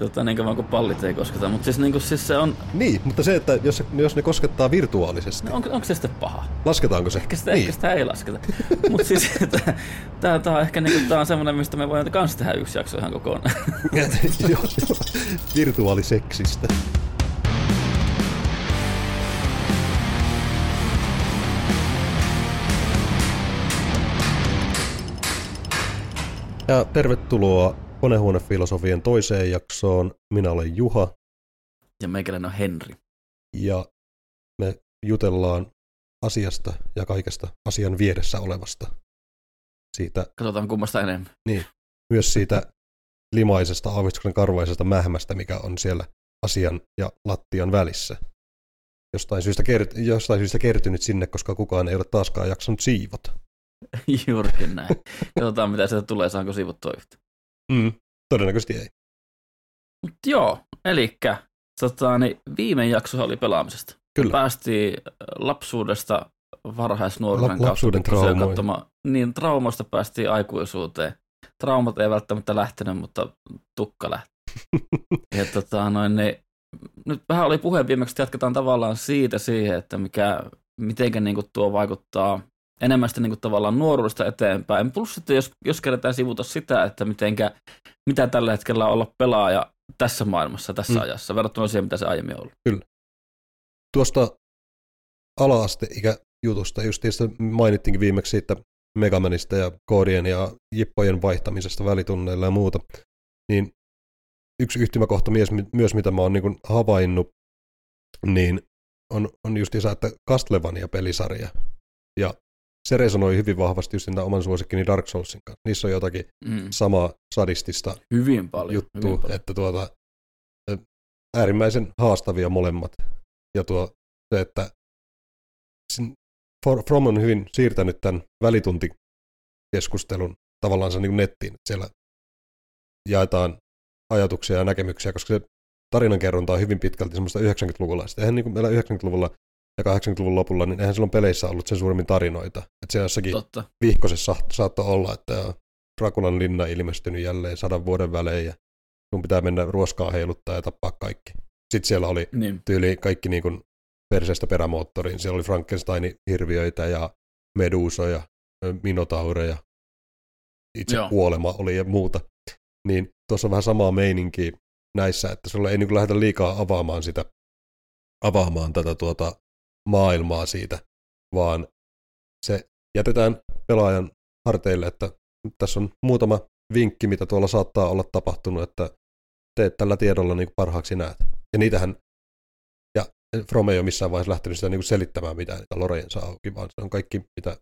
tota, niin kauan kuin pallit ei kosketa. Mutta siis, niin kuin, siis se on... Niin, mutta se, että jos, jos ne koskettaa virtuaalisesti. No, onko, onko se sitten paha? Lasketaanko se? Ehkä sitä, niin. ehkä sitä ei lasketa. mutta siis tämä, on ehkä niin kuin, tämä on semmoinen, mistä me voidaan kanssa tehdä yksi jakso ihan kokonaan. joo, virtuaaliseksistä. Ja tervetuloa Konehuonefilosofien toiseen jaksoon. Minä olen Juha. Ja meikäläinen on Henri. Ja me jutellaan asiasta ja kaikesta asian vieressä olevasta. Siitä, Katsotaan kummasta enemmän. niin, myös siitä limaisesta aavistuksen karvaisesta mähmästä, mikä on siellä asian ja lattian välissä. Jostain syystä, kert- jostain syystä kertynyt sinne, koska kukaan ei ole taaskaan jaksanut siivota. Juurikin näin. Katsotaan mitä sieltä tulee, saanko siivottua yhtä. Mm. Todennäköisesti ei. Mut joo, eli tota, niin viime jakso oli pelaamisesta. Kyllä. Päästiin lapsuudesta varhaisnuoruuden La- lapsuuden traumoihin. katsomaan- Niin, traumasta päästiin aikuisuuteen. Traumat ei välttämättä lähtenyt, mutta tukka lähti. ja tota, noin, niin, nyt vähän oli puhe viimeksi, että jatketaan tavallaan siitä siihen, että mikä, mitenkä niin tuo vaikuttaa enemmän sitten niin tavallaan nuoruudesta eteenpäin. Plus sitten jos, jos kerätään sivuta sitä, että mitenkä, mitä tällä hetkellä on olla pelaaja tässä maailmassa, tässä Mm. ajassa, verrattuna siihen, mitä se aiemmin on ollut. Tuosta ala-asteikäjutusta, just tietysti mainittiinkin viimeksi siitä Megamanista ja koodien ja jippojen vaihtamisesta välitunneilla ja muuta, niin yksi yhtymäkohta myös, myös mitä mä oon niin havainnut, niin on, on just isä, että Castlevania-pelisarja. Ja se resonoi hyvin vahvasti just tämän oman suosikkini Dark Soulsin kanssa. Niissä on jotakin Mm. samaa sadistista Hyvin paljon. juttu, hyvin paljon. että tuota, äärimmäisen haastavia molemmat. Ja tuo se, että From on hyvin siirtänyt tämän välituntikeskustelun tavallaan niin nettiin. Siellä jaetaan ajatuksia ja näkemyksiä, koska se tarinankerronta on hyvin pitkälti semmoista 90-lukulaista. Eihän niin kuin meillä 90-luvulla ja 80-luvun lopulla, niin eihän silloin peleissä ollut sen suuremmin tarinoita. Että siellä jossakin Totta. vihkosessa sa- saattoi olla, että Drakulan linna ilmestynyt jälleen sadan vuoden välein ja sun pitää mennä ruoskaa heiluttaa ja tappaa kaikki. Sitten siellä oli Niin. tyyli kaikki niin kuin perseestä perämoottoriin. Siellä oli Frankensteinin hirviöitä ja medusoja, ö, minotaureja, itse Joo. kuolema oli ja muuta. Niin tuossa on vähän samaa meininkiä näissä, että sulla ei niin lähdetä liikaa avaamaan sitä, avaamaan tätä tuota maailmaa siitä, vaan se jätetään pelaajan harteille, että tässä on muutama vinkki, mitä tuolla saattaa olla tapahtunut, että teet tällä tiedolla niin kuin parhaaksi näet. Ja niitähän, ja From ei ole missään vaiheessa lähtenyt sitä niin kuin selittämään mitään niitä lorejensa auki, vaan se on kaikki, mitä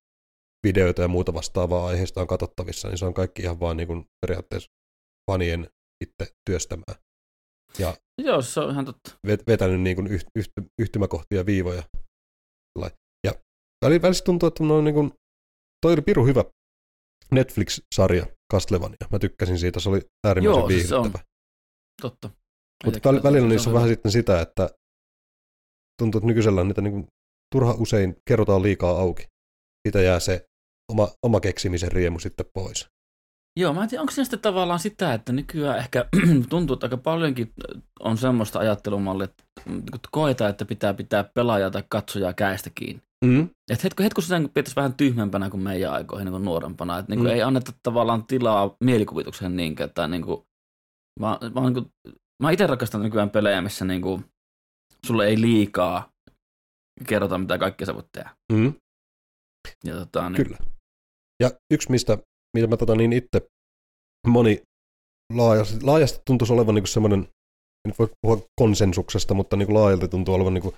videoita ja muuta vastaavaa aiheesta on katsottavissa, niin se on kaikki ihan vaan niin kuin periaatteessa fanien itse työstämään. Ja Joo, se on ihan totta. vet- vetänyt niin kuin yht, yht, yhtymäkohtia viivoja. Ja väli- välistä tuntuu, että ne on niin kuin, toi oli piru hyvä Netflix-sarja Castlevania. Mä tykkäsin siitä, se oli äärimmäisen Joo, siis se on. viihdyttävä. totta. Mutta väl, välillä se niissä on hyvä. vähän sitten sitä, että tuntuu, että nykyisellä niitä niin kuin, turha usein kerrotaan liikaa auki. Siitä jää se oma, oma keksimisen riemu sitten pois. Joo, mä en tiedä, onko siinä sitten tavallaan sitä, että nykyään ehkä tuntuu, että aika paljonkin on semmoista ajattelumallia, että mm, koetaan, että pitää pitää pelaajaa tai katsojaa käestä kiinni. Mm. Et hetko sitä niin pitäisi vähän tyhmempänä kuin meidän aikoihin niin kuin nuorempana. Että niin Mm. ei anneta tavallaan tilaa mielikuvitukseen niinkään. Tai niin kuin, mä, mä, niin kuin, mä itse rakastan nykyään pelejä, missä niin kuin, sulle ei liikaa kerrota, mitä kaikkea sä voit tehdä. Mm. Ja tota, niin, Kyllä. Ja yksi, mistä, mitä mä tota niin itse moni laajasti, laajasti tuntuisi olevan niin semmoinen, en voi puhua konsensuksesta, mutta niin laajalti tuntuu olevan niin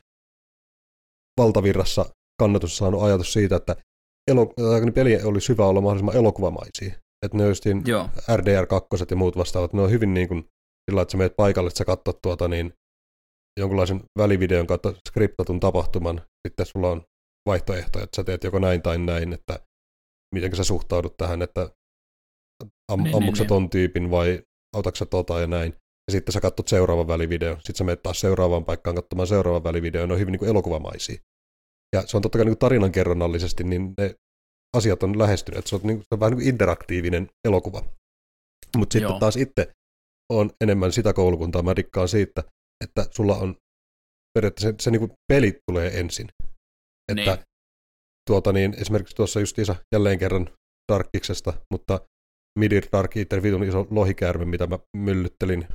valtavirrassa kannatus saanut ajatus siitä, että elo, ne peli olisi hyvä olla mahdollisimman elokuvamaisia. Että ne justiin Joo, RDR2 ja muut vastaavat, ne on hyvin niin kuin sillä, että sä menet paikalle, että sä katsot tuota niin jonkunlaisen välivideon kautta skriptatun tapahtuman, sitten sulla on vaihtoehtoja, että sä teet joko näin tai näin, että miten sä suhtaudut tähän, että am, Niin, ammukset niin, niin. on tyypin vai autaksa tota ja näin. Ja sitten sä katsot seuraavan välivideon, sitten sä menet taas seuraavaan paikkaan katsomaan seuraavan välivideon, ne on hyvin niin kuin elokuvamaisia. Ja se on totta kai niin kuin tarinankerronnallisesti, niin ne asiat on lähestynyt, että se on, niin, se on vähän niin kuin interaktiivinen elokuva. Mutta sitten Joo. taas itse on enemmän sitä koulukuntaa, mä dikkaan siitä, että sulla on periaatteessa se, se niin pelit tulee ensin. Että Niin. Tuota niin, esimerkiksi tuossa justiinsa jälleen kerran Darkiksesta, mutta Midir Dark Eater vitun iso lohikäärme, mitä mä myllyttelin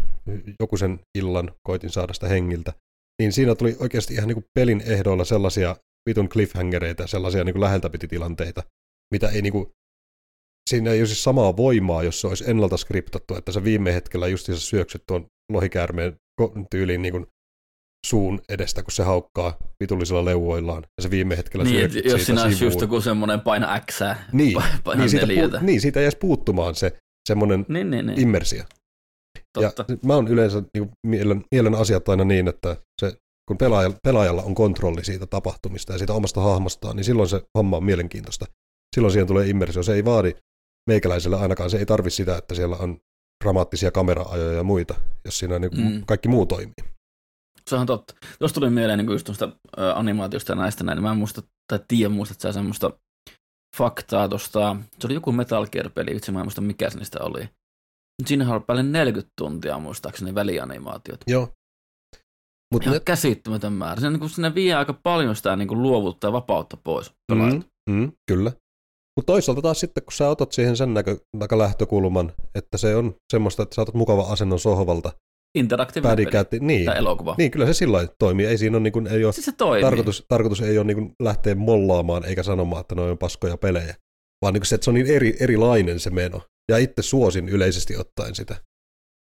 joku sen illan, koitin saada sitä hengiltä, niin siinä tuli oikeasti ihan niin kuin pelin ehdoilla sellaisia vitun cliffhangereita, sellaisia niin kuin läheltä piti tilanteita, mitä ei niin kuin, siinä ei ole siis samaa voimaa, jos se olisi ennalta skriptattu, että sä viime hetkellä justiinsa syöksyt tuon lohikäärmeen tyyliin niin kuin suun edestä, kun se haukkaa vitullisilla leuvoillaan, ja se viime hetkellä Niin, että jos siinä olisi just joku semmoinen paina X, Niin, paina niin, siitä, neliötä. pu- niin, siitä edes puuttumaan se semmoinen Niin, niin, niin. immersio. Totta. Ja mä oon yleensä niin mielen, mielen asiat aina niin, että se, kun pelaajalla, pelaajalla on kontrolli siitä tapahtumista ja siitä omasta hahmostaan, niin silloin se homma on mielenkiintoista. Silloin siihen tulee immersio. Se ei vaadi meikäläiselle ainakaan, se ei tarvi sitä, että siellä on dramaattisia kameraajoja ja muita, jos siinä niin mm. kaikki muu toimii. Se on totta. Jos tuli mieleen niin just tuosta animaatiosta ja näistä näin, niin mä en muista, tai tiedä muistat sä semmoista faktaa tuosta, se oli joku Metal Gear-peli, itse mä en muista mikä se niistä oli. Siinä oli päälle 40 tuntia muistaakseni välianimaatiot. Joo. Mutta Ihan käsittämätön määrä. Se, niin sinne vie aika paljon sitä niin kuin luovuutta ja vapautta pois. Mm, mm, kyllä. Mutta toisaalta taas sitten, kun sä otat siihen sen näkö, lähtökulman, että se on semmoista, että sä otat mukava asennon sohvalta, Interaktiivinen peli. niin, Tai elokuva. niin, kyllä se sillä lailla toimii. Ei siinä ole, niin kuin, ei ole Siis se toimii. tarkoitus, tarkoitus ei ole niin kuin lähteä mollaamaan eikä sanomaan, että ne on paskoja pelejä, vaan niin kuin se, että se on niin eri, erilainen se meno. Ja itse suosin yleisesti ottaen sitä.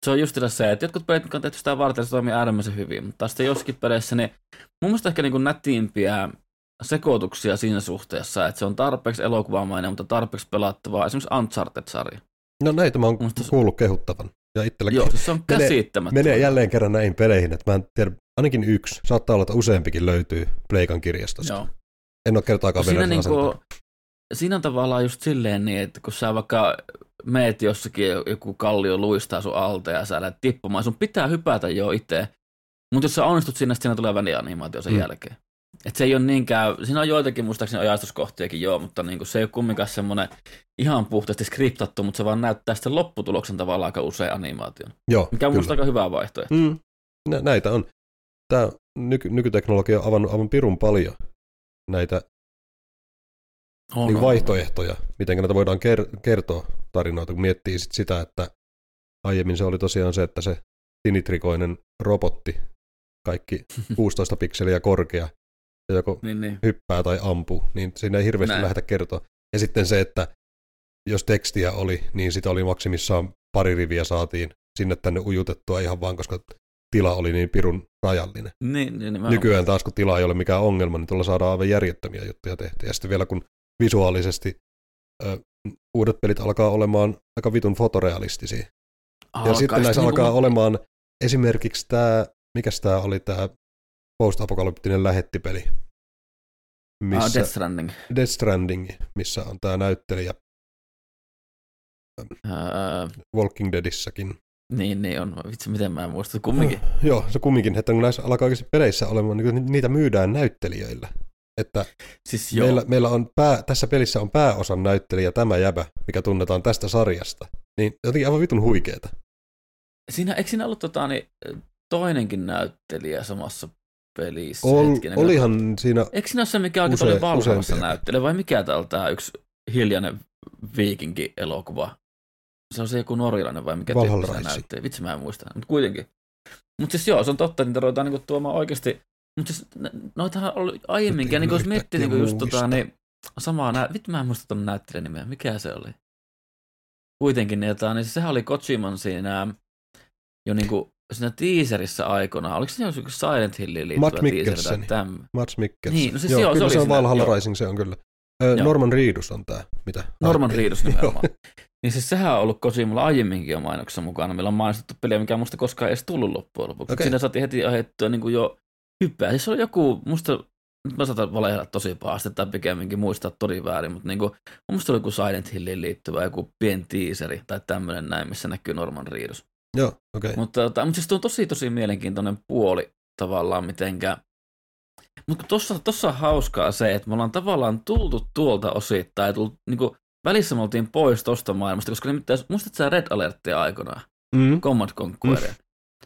Se on just se, että jotkut pelit, jotka on tehty sitä varten, se toimii äärimmäisen hyvin, mutta sitten jossakin peleissä, niin mun mielestä ehkä niin kuin nätiimpiä sekoituksia siinä suhteessa, että se on tarpeeksi elokuvamainen, mutta tarpeeksi pelattavaa. Esimerkiksi Uncharted-sarja. No näitä mä oon Musta kuullut kehuttavan. Ja itselläkin Joo, se on Menee- käsittämättä. menee jälleen kerran näihin peleihin, että mä en tiedä, ainakin yksi, saattaa olla, että useampikin löytyy Pleikan kirjastosta. Joo. En ole kertaakaan Siinä, vielä niinku, niinku... siinä on tavallaan just silleen niin, että kun sä vaikka meet jossakin, joku kallio luistaa sun alta ja sä lähdet tippumaan, sun pitää hypätä jo itse. Mutta jos sä onnistut siinä, sitten siinä tulee välianimaatio sen Mm. jälkeen. Et se ei ole niinkään, siinä on joitakin muistaakseni ajastuskohtiakin joo, mutta niinku se ei ole kumminkaan semmoinen ihan puhtaasti skriptattu, mutta se vaan näyttää sitten lopputuloksen tavallaan aika usein animaation. Joo, Mikä on musta aika hyvä vaihtoehto. Mm, nä- näitä on. Tämä nyky- nykyteknologia on avannut aivan pirun paljon näitä On, niin on. vaihtoehtoja, miten näitä voidaan ker- kertoa tarinoita, kun miettii sit sitä, että aiemmin se oli tosiaan se, että se sinitrikoinen robotti, kaikki 16 pikseliä korkea, ja joko Niin, niin. hyppää tai ampuu, niin siinä ei hirveästi Näin. lähdetä kertoa. Ja sitten se, että jos tekstiä oli, niin sitä oli maksimissaan pari riviä saatiin sinne tänne ujutettua ihan vaan, koska tila oli niin pirun rajallinen. Niin, niin. Nykyään taas, kun tila ei ole mikään ongelma, niin tuolla saadaan aivan järjettömiä juttuja tehtyä. Ja sitten vielä kun visuaalisesti ö, uudet pelit alkaa olemaan aika vitun fotorealistisia. Ja Alkaa sitten näissä niinku- alkaa olemaan esimerkiksi tämä, mikäs tämä oli tämä post-apokalyptinen lähettipeli, Ah, missä Death Stranding. Death Stranding, missä on tämä näyttelijä Öö, Walking Deadissäkin. niin, niin on. Vitsi, miten mä en muista. Kumminkin. Joo, se kumminkin, että kun näissä alkaa oikeasti peleissä olemaan, niin niitä myydään näyttelijöillä. Että Siis joo. meillä, meillä on pää, tässä pelissä on pääosan näyttelijä tämä jäbä, mikä tunnetaan tästä sarjasta. Niin jotenkin aivan vitun huikeeta. Siinä, eikö siinä ollut tota, niin, toinenkin näyttelijä samassa pelissä? Ol, Hetkinen, olihan siinä, Eikö siinä ole se, mikä Use- oli Valhallassa useampia. näyttelijä, vai mikä täällä tämä yksi hiljainen viikinki-elokuva? Se on se joku norjalainen vai mikä tyyppi se näyttää? Vitsi mä en muista, mutta kuitenkin. Mutta siis joo, se on totta, niitä ruvetaan niinku tuomaan oikeasti. Mutta siis noitahan oli aiemminkin, ja Nyt niinku jos miettii niinku just tota, niin samaa nä... Vittu mä en muista ton näyttelijän nimeä, mikä se oli? Kuitenkin, niin, jotain, niin sehän oli Kojiman siinä jo niinku siinä teaserissä aikana. Oliko se joku Silent Hilliin liittyvä Matt teaseri tai? Mats Mikkelsen. Niin, no siis joo, joo, se kyllä oli se on Valhalla joo. Rising, se on kyllä. Ö, Joo. Norman Reedus on tämä, mitä? Norman Reedus nimenomaan. niin siis sehän on ollut Kojimalla aiemminkin jo mainoksessa mukana. Meillä on mainostettu peliä, mikä musta koskaan ei edes tullut loppujen lopuksi. Okay. Siinä saatiin heti ajettua niin kuin jo hyppää. Siis se oli joku, musta, nyt mä saatan valehdella tosi pahasti tai pikemminkin muistaa todin väärin, mutta niin kuin, mun musta oli joku Silent Hilliin liittyvä joku pieni teaseri tai tämmöinen näin, missä näkyy Norman Reedus. Joo, okei. Okay. Mutta, tota, mutta siis tuo on tosi tosi mielenkiintoinen puoli tavallaan mitenkä. Mutta tossa, tossa on hauskaa se, että me ollaan tavallaan tultu tuolta osittain, tullut, niinku, välissä me oltiin pois tosta maailmasta, koska nimittäin, muistatko sä Red Alerttia aikanaan? mm. Command Conqueria. Mm.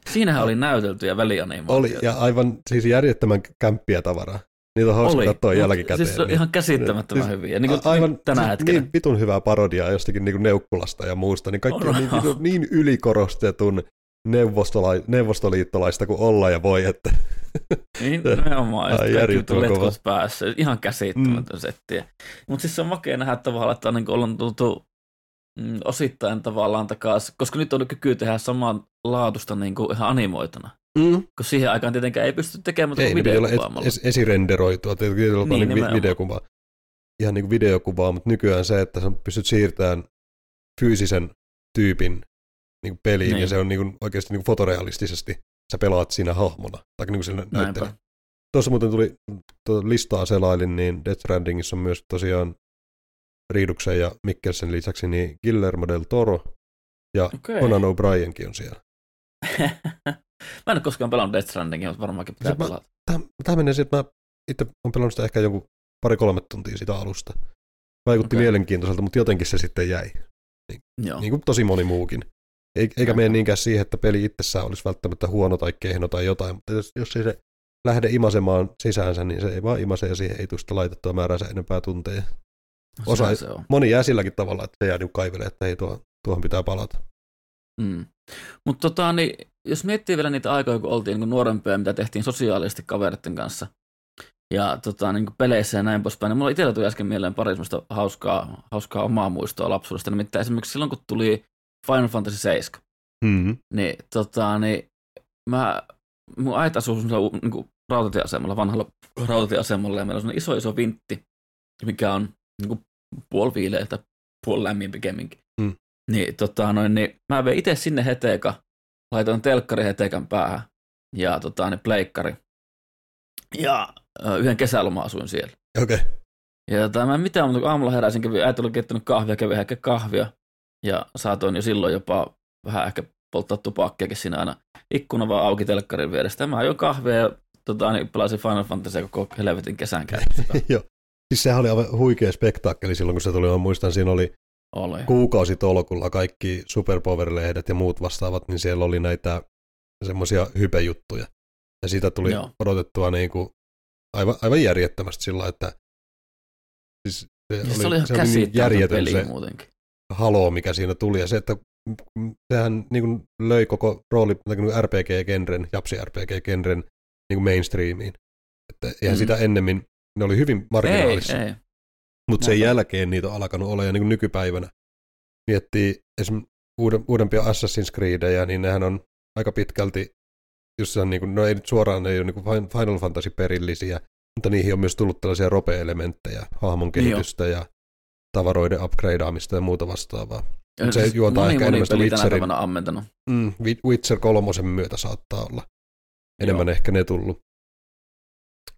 Siinähän oli näyteltyjä välianimaatioita. Oli, ja aivan siis järjettömän kämppiä tavaraa. Niitä on hauska katsoa jälkikäteen. Siis on niin. ihan käsittämättömän niin, hyviä. Niin kuin aivan tänä siis hetkenä. Niin vitun hyvää parodiaa jostakin niin kuin Neukkulasta ja muusta. Niin kaikki on, niin, niin, niin ylikorostetun neuvostola- neuvostoliittolaista kuin olla ja voi, että niin, nimenomaan. Ja sitten letkut päässä. Ihan käsittämätön mm. settiä. Mutta siis se on makea nähdä tavallaan, että on, niin ollaan tultu mm, osittain tavallaan takaisin, koska nyt on kyky tehdä saman laatusta niin kuin ihan animoituna. Mm. Kun siihen aikaan tietenkään ei pysty tekemään mutta ei, videokuvaamalla. Es, esirenderoitua, tietysti niin, niin videokuvaa. Ihan niin kuin videokuvaa, mutta nykyään se, että sä pystyt siirtämään fyysisen tyypin niin peliin, niin. ja se on niin kuin, oikeasti niin kuin fotorealistisesti, sä pelaat siinä hahmona, tai niin kuin sillä näyttelijä. Tuossa muuten tuli listaa selailin, niin Death Strandingissa on myös tosiaan Riiduksen ja Mikkelsen lisäksi niin Guillermo del Toro ja okay. Conan O'Brienkin on siellä. Mä en ole koskaan pelannut Death Strandingia, mutta varmaankin pitää mä, pelata. Tämä menee siihen, että mä itse olen pelannut sitä ehkä joku pari-kolme tuntia sitä alusta. Vaikutti okay. mielenkiintoiselta, mutta jotenkin se sitten jäi. Niin, Joo. niin kuin tosi moni muukin. Eikä mene niinkään siihen, että peli itsessään olisi välttämättä huono tai kehno tai jotain, mutta jos, jos ei se lähde imasemaan sisäänsä, niin se ei vaan imase ja siihen ei tule sitä laitettua määränsä enempää tunteja. No, Osa, se on. Moni jää silläkin tavalla, että se jää niin kaivelee, että ei tuo, tuohon pitää palata. Mm. Mutta tota, niin, jos miettii vielä niitä aikoja, kun oltiin niin nuorempia, mitä tehtiin sosiaalisesti kaveritten kanssa, ja tota, niin peleissä ja näin poispäin, niin mulla itsellä tuli äsken mieleen pari semmoista hauskaa, hauskaa omaa muistoa lapsuudesta. Nimittäin esimerkiksi silloin, kun tuli Final Fantasy 7, mm-hmm. niin, tota, niin mä, mun äiti asuu semmoisella niin rautatieasemalla, vanhalla rautatieasemalla, ja meillä on iso iso vintti, mikä on niin kuin puoli viileä tai puoli lämmin pikemminkin. Mm. Niin, tota, noin, niin mä vein itse sinne heteka, laitoin telkkari hetekan päähän ja tota, niin pleikkari. Ja ö, yhden kesäloma asuin siellä. Okei. Okay. Ja tota, mä en mitään, mutta aamulla heräsin, kävin, äiti oli keittänyt kahvia, kävin ehkä kahvia. Ja saatoin jo silloin jopa vähän ehkä polttaa tupakkiakin siinä aina ikkuna vaan auki telkkarin vierestä. Mä ajoin kahvia ja tota, niin pelasin Final Fantasy koko helvetin kesän. Joo. Siis sehän oli aivan huikea spektaakkeli silloin, kun se tuli. Mä muistan, siinä oli, oli. kuukausitolkulla kaikki Superpower-lehdet ja muut vastaavat, niin siellä oli näitä semmoisia hypejuttuja. Ja siitä tuli Joo. odotettua niin kuin aivan, aivan järjettömästi sillä että siis se, ja oli, se oli ihan se oli niin järjetön se muutenkin. halo, mikä siinä tuli. Ja se, että sehän niin kuin löi koko rooli niin RPG-genren, japsi-RPG-genren niin kuin mainstreamiin. Että eihän mm. sitä ennemmin ne oli hyvin marginaalissa. Ei, ei. Mutta sen jälkeen niitä on alkanut olla, ja niin kuin nykypäivänä miettii esimerkiksi uudempia Assassin's Creedejä, niin nehän on aika pitkälti, just niin kuin, no ei nyt suoraan, ne ei ole niin kuin Final Fantasy-perillisiä, mutta niihin on myös tullut tällaisia rope-elementtejä, hahmon kehitystä Joo. ja tavaroiden upgradeaamista ja muuta vastaavaa. Ja se siis juontaa moni, ehkä moni enemmän Witcherin, ammentanut. Mm, Witcher kolmosen myötä saattaa olla enemmän Joo. ehkä ne tullut.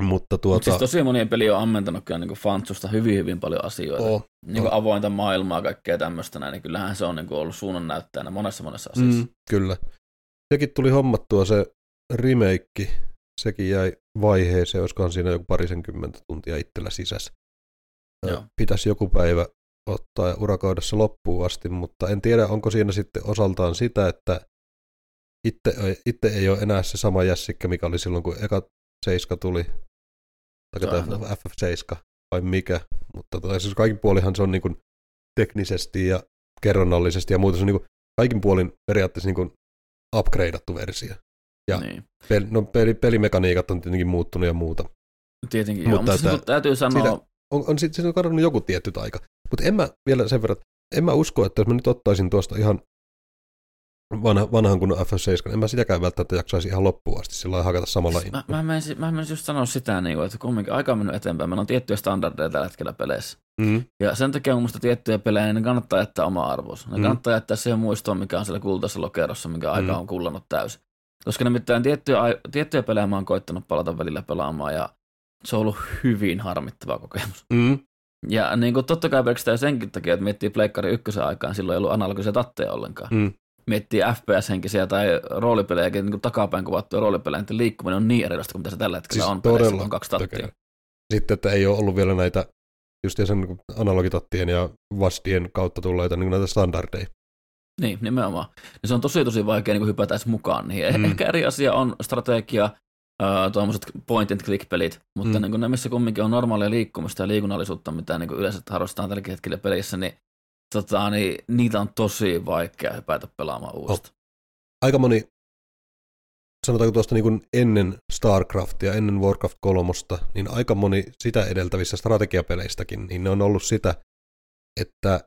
Mutta tuota... Mut siis tosi monien peli on ammentanut kyllä niin Fantsusta hyvin, hyvin paljon asioita. Oh, niin kuin oh. avointa maailmaa kaikkea tämmöistä näin, niin kyllähän se on niin kuin ollut suunnannäyttäjänä monessa monessa asiassa. Mm, kyllä. Sekin tuli hommattua se remake, sekin jäi vaiheeseen, olisikohan siinä joku parisenkymmentä tuntia itsellä sisässä. Joo. Pitäisi joku päivä ottaa se loppuun asti, mutta en tiedä, onko siinä sitten osaltaan sitä, että itse, itse ei ole enää se sama jässikkä, mikä oli silloin, kun eka Seiska tuli, tai FF7 vai mikä, mutta tota, siis kaikin puolihan se on niin kuin teknisesti ja kerronnallisesti ja muuta, se on niin kuin kaikin puolin periaatteessa niin kuin upgradeattu versio. Ja niin. peli, no, peli, pelimekaniikat on tietenkin muuttunut ja muuta. Tietenkin mutta joo, mutta siis täytyy sanoa... Siitä on, on, on, on kadonnut joku tietty aika. Mutta en mä vielä sen verran, en mä usko, että jos mä nyt ottaisin tuosta ihan vanha, vanhan kuin FF7, en mä sitäkään välttämättä jaksaisi ihan loppuun asti sillä hakata samalla mä, mä, menisin, mä menisin just sanoa sitä, niin kuin, että kumminkin aika on mennyt eteenpäin. Meillä on tiettyjä standardeja tällä hetkellä peleissä. Mm. Ja sen takia mun mielestä tiettyjä pelejä, niin ne kannattaa jättää oma arvoisa. Ne mm. kannattaa jättää siihen muistoon, mikä on siellä kultaisessa lokerossa, mikä aika mm. on kullannut täysin. Koska nimittäin tiettyjä, tiettyjä pelejä mä oon koittanut palata välillä pelaamaan ja se on ollut hyvin harmittava kokemus. Mm. Ja niin kuin totta kai pelkästään senkin takia, että miettii Pleikkari ykkösen aikaan, silloin ei ollut analogisia tatteja ollenkaan. Mm miettii FPS-henkisiä tai roolipelejä, niin takapäin kuvattuja roolipelejä, niin liikkuminen on niin erilaista kuin mitä se tällä hetkellä siis on peleissä, on kaksi tattia. Sitten, että ei ole ollut vielä näitä just sen niin analogitattien ja vastien kautta tulleita niin näitä standardeja. Niin, nimenomaan. Ja se on tosi tosi vaikea niin hypätä edes mukaan niihin. Mm. Ehkä eri asia on strategia, uh, tuommoiset point and click pelit, mutta Mm. niin ne, missä kumminkin on normaalia liikkumista ja liikunnallisuutta, mitä niin yleensä harrastetaan tälläkin hetkellä pelissä, niin, tota, niin niitä on tosi vaikea hypätä pelaamaan uudestaan. Aika moni, sanotaanko tuosta niin kuin ennen StarCraftia, ennen Warcraft 3, niin aika moni sitä edeltävissä strategiapeleistäkin, niin ne on ollut sitä, että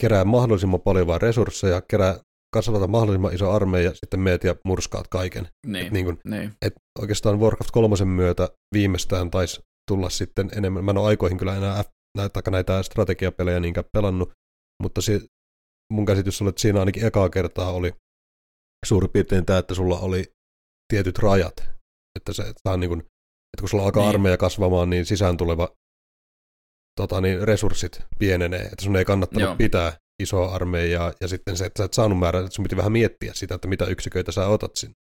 kerää mahdollisimman paljon vaan resursseja, kerää kasvata mahdollisimman iso armeija, sitten meet ja murskaat kaiken. Niin, Et niin kuin, niin. et oikeastaan Warcraft 3 myötä viimeistään taisi tulla sitten enemmän. Mä en ole aikoihin kyllä enää F, näitä, näitä strategiapelejä niinkään pelannut, mutta se, mun käsitys oli, että siinä ainakin ekaa kertaa oli suurin piirtein tämä, että sulla oli tietyt rajat. Että, se, että, niin kuin, että kun sulla alkaa Niin. armeija kasvamaan, niin sisään tuleva tota, niin resurssit pienenee. Että sun ei kannattanut Joo. pitää isoa armeijaa ja sitten se, että sä et saanut määrää, että sun piti vähän miettiä sitä, että mitä yksiköitä sä otat sinne.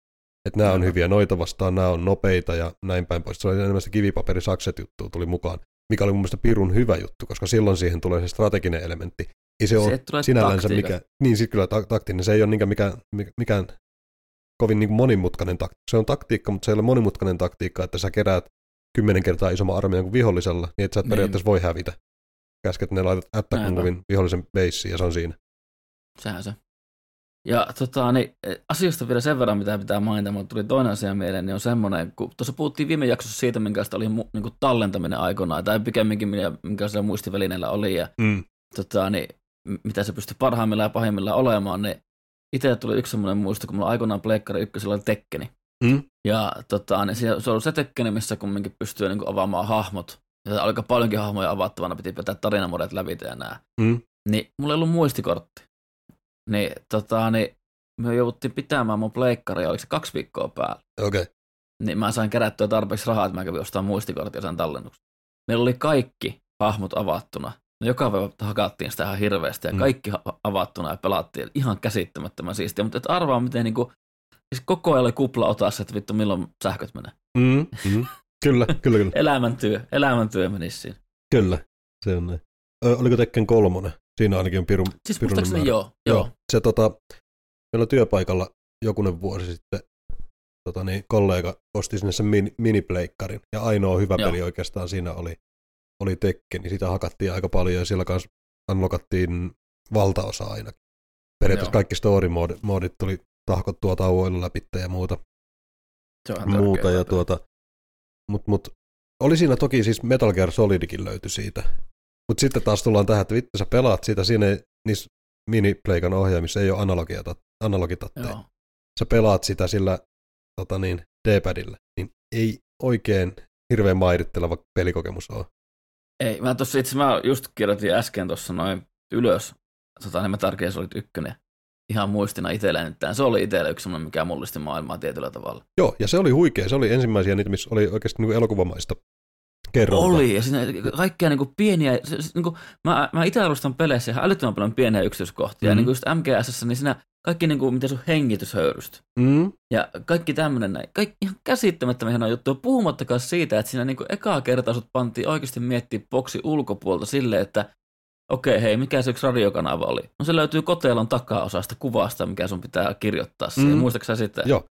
Että nämä on hyviä noita vastaan, nämä on nopeita ja näin päin pois. Se oli enemmän sitä kivipaperisakset juttua tuli mukaan, mikä oli mun mielestä pirun hyvä juttu, koska silloin siihen tulee se strateginen elementti. Ei se, Se ole sinällänsä taktiikat. mikä, niin siis kyllä ta- taktinen, se ei ole niinkään mikään, mikä- mikään kovin niin monimutkainen taktiikka. Se on taktiikka, mutta se ei ole monimutkainen taktiikka, että sä keräät kymmenen kertaa isomman armeijan kuin vihollisella, niin että sä et Niin. periaatteessa voi hävitä. Käsket ne laitat Näinpä. ättäkunguvin vihollisen beissiin ja se on siinä. Sehän se. Ja tota, niin, eh, asioista vielä sen verran, mitä pitää mainita, mutta tuli toinen asia mieleen, niin on semmoinen, kun tuossa puhuttiin viime jaksossa siitä, minkälaista oli mu, niin kuin tallentaminen aikoinaan, tai pikemminkin minkä- minkälaisella muistivälineellä oli, ja Mm. tota, niin, mitä se pystyi parhaimmillaan ja pahimmillaan olemaan, niin itse tuli yksi semmoinen muisto, kun mulla aikoinaan Pleikkari ykkösellä oli Tekkeni. Mm. Ja tota, niin se, se on ollut se Tekkeni, missä kumminkin pystyy niin kuin avaamaan hahmot. Ja oli aika paljonkin hahmoja avattavana, piti vetää tarinamodet läpi ja nää. Mm. Niin mulla ei ollut muistikortti. Niin, tota, niin me jouduttiin pitämään mun pleikkaria, oliko se kaksi viikkoa päällä. Okei. Okay. Niin mä sain kerättyä tarpeeksi rahaa, että mä kävin ostamaan muistikortin ja sain tallennuksen. Meillä oli kaikki hahmot avattuna. No joka päivä hakattiin sitä ihan hirveästi ja Mm. kaikki ha- avattuna ja pelattiin ihan käsittämättömän siistiä. Mutta et arvaa miten niinku, siis koko ajan oli kupla otassa, että vittu milloin sähköt menee. Mm. Mm. Kyllä, kyllä, kyllä. Elämäntyö, elämäntyö menisi siinä. kyllä. Se on näin. Ö, oliko Tekken kolmonen? Siinä ainakin on pirun, Siis pirun määrä. joo, joo. Se tota, meillä työpaikalla jokunen vuosi sitten tota niin, kollega osti sinne sen mini, minipleikkarin, ja ainoa hyvä Joo. peli oikeastaan siinä oli, oli Tekken, niin sitä hakattiin aika paljon, ja siellä kanssa unlockattiin valtaosa ainakin. Periaatteessa Joo. kaikki story-moodit tuli tahkottua tauoilla läpi ja muuta, Se on muuta ja tuota, mut, mut, oli siinä toki siis Metal Gear Solidikin löytyi siitä, mutta sitten taas tullaan tähän, että vittu sä pelaat sitä, siinä ei, niissä minipleikan ohjaimissa ei ole analogiata, analogitatteja. Joo. Sä pelaat sitä sillä tota niin, D-padilla, niin ei oikein hirveän mairitteleva pelikokemus ole. Ei, mä tossa itse mä just kirjoitin äsken tuossa noin ylös, tota, niin mä tarkeen se oli ykkönen. Ihan muistina itselleen, että se oli itselle yksi semmoinen, mikä mullisti maailmaa tietyllä tavalla. Joo, ja se oli huikea, se oli ensimmäisiä niitä, missä oli oikeasti niin ekokuvamaista kerrontaa. Oli, ja siinä kaikkia niin kuin pieniä, niin kuin, mä, mä itse arvostan peleissä ihan älyttömän paljon pieniä yksityiskohtia, mm-hmm. Mhm. niin kuin just MGS, niin siinä kaikki niin kuin, miten sun hengitys höyrystä. Mm, Ja kaikki tämmöinen näin, kaikki ihan käsittämättömän hienoa juttu, puhumattakaan siitä, että siinä niin kuin ekaa kertaa sut pantiin oikeasti miettiä boksi ulkopuolta silleen, että okei, hei, mikä se yksi radiokanava oli? No se löytyy kotelon takaosasta kuvasta, mikä sun pitää kirjoittaa siihen. Mm. Mm. Muistaaksä sitä? Joo.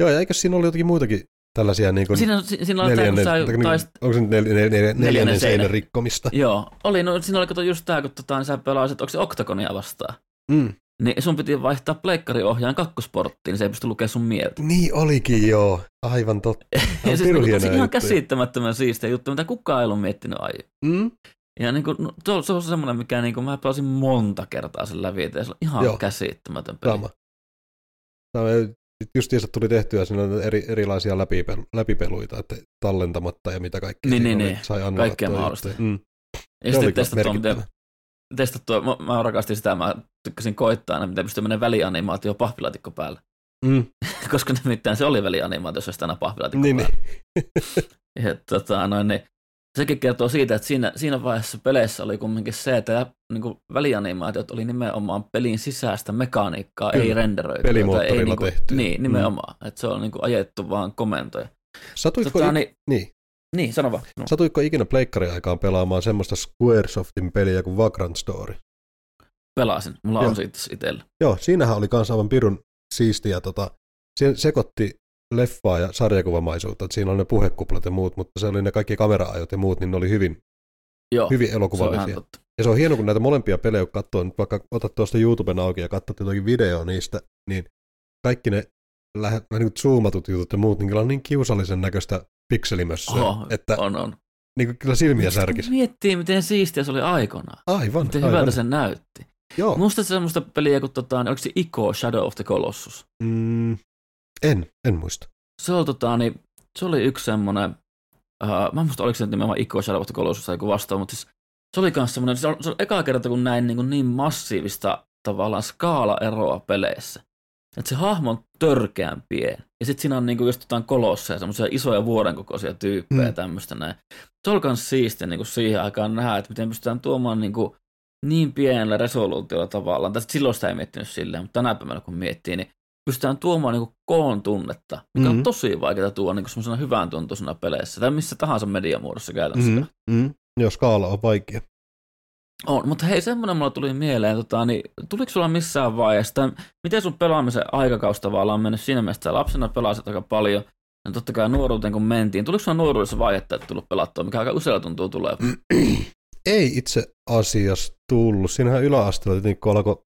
Joo, ja eikö siinä ollut jotakin muitakin tällaisia niin kuin Siinä, si- siinä oli tämä, kun neljännen, tai niin, taist... onko se nel, nel, nel, neljännen, neljännen seinä. seinän rikkomista? Joo, oli, no siinä oli kato just tämä, kun tota, niin sä pelasit, onko se Octagonia vastaan? Mm. Niin sun piti vaihtaa pleikkariohjaan kakkosporttiin, niin se ei pysty lukemaan sun mieltä. Niin olikin joo, aivan totta. Ja on siis niin, hienoja ihan juttuja. käsittämättömän siistiä juttu, mitä kukaan ei ollut miettinyt aiemmin. Mm. Ja niin kuin, no, se on semmoinen, mikä niin kuin, mä pelasin monta kertaa sen läpi, ja se on ihan Joo. Käsittämätön peli. Sama. Sama. Justiinsa tuli tehtyä siinä eri, erilaisia läpipelu, läpipeluita, että tallentamatta ja mitä kaikkea. Niin, niin, oli, niin. sai Kaikkea annottua mahdollista. Mm. Ja Se sitten testattua, miten, testattua, mä, mä rakastin sitä, mä tykkäsin koittaa aina, miten pystyy menemään välianimaatio pahvilaatikko päällä. Mm. Koska nimittäin se oli välianimaatio, jos olisi aina pahvilaatikko Niin, päällä. niin. Ja, tota, noin, niin, sekin kertoo siitä, että siinä, siinä vaiheessa peleissä oli kumminkin se, että niin kuin välianimaatiot oli nimenomaan pelin sisäistä mekaniikkaa, Kyllä. ei renderöityä. Pelimoottorilla ei, niin kuin, tehtyä. Niin, nimenomaan. Mm. Että se on niin kuin ajettu vaan komentoja. Satuitko, Tota, i- niin, niin. niin, sano vaan. No. Satuitko ikinä pleikkariaikaan pelaamaan semmoista Squaresoft-peliä kuin Vagrant Story? pelasin. Mulla Joo. on se itse itsellä. Joo, siinähän oli kans aivan pirun siistiä. Tota, se sekoitti leffaa ja sarjakuvamaisuutta, että siinä oli ne puhekuplat ja muut, mutta se oli ne kaikki kameraajot ja muut, niin ne oli hyvin, Joo, hyvin se elokuvallisia. totta. Ja se on hieno, kun näitä molempia pelejä kun katsoo, nyt vaikka otat tuosta YouTuben auki ja katsot jotakin videoa niistä, niin kaikki ne lähe, niin kuin zoomatut jutut ja muut, niin kyllä on niin kiusallisen näköistä pikselimössöä, Oho, että on, on. niin kuin kyllä silmiä särkis. Miettii, miten siistiä se oli aikoinaan. Aivan, Miten aivan. hyvältä se näytti. Joo. Musta se semmoista peliä, kun tota, oliko se Ico Shadow of the Colossus? Mm, en, en muista. Se oli, tota, niin, se oli yksi semmoinen, uh, mä en muista oliko se nimenomaan Ico Shadow Colossus tai joku vastaan, mutta siis se oli myös semmoinen, se on, se on eka kerta kun näin niin, kuin niin massiivista tavallaan skaalaeroa peleissä. Että se hahmo on törkeän pieni. Ja sitten siinä on niinku just jotain kolosseja, semmoisia isoja vuoden kokoisia tyyppejä Mm. tämmöistä näin. Se oli myös siistiä niinku siihen aikaan nähdä, että miten pystytään tuomaan niinku niin pienellä resoluutiolla tavallaan. Tästä silloin sitä ei miettinyt silleen, mutta tänä päivänä kun miettii, niin pystytään tuomaan niinku koon tunnetta, mikä Mhm. on tosi vaikeaa tuoda niinku semmoisena hyvän tuntuisena peleissä tai missä tahansa mediamuodossa käytännössä. Mm, mm. Joo, skaala on vaikea. On, mutta hei, semmoinen mulla tuli mieleen, tota, niin, tuliko sulla missään vaiheessa, tai miten sun pelaamisen aikakaus tavallaan on mennyt siinä mielessä, että lapsena pelasit aika paljon, ja totta kai nuoruuteen kun mentiin, tuliko sulla nuoruudessa vaihetta, että tullut pelattua, mikä aika usealla tuntuu tulee? Ei itse asiassa tullut. Siinähän yläasteella tietenkin kun alkoi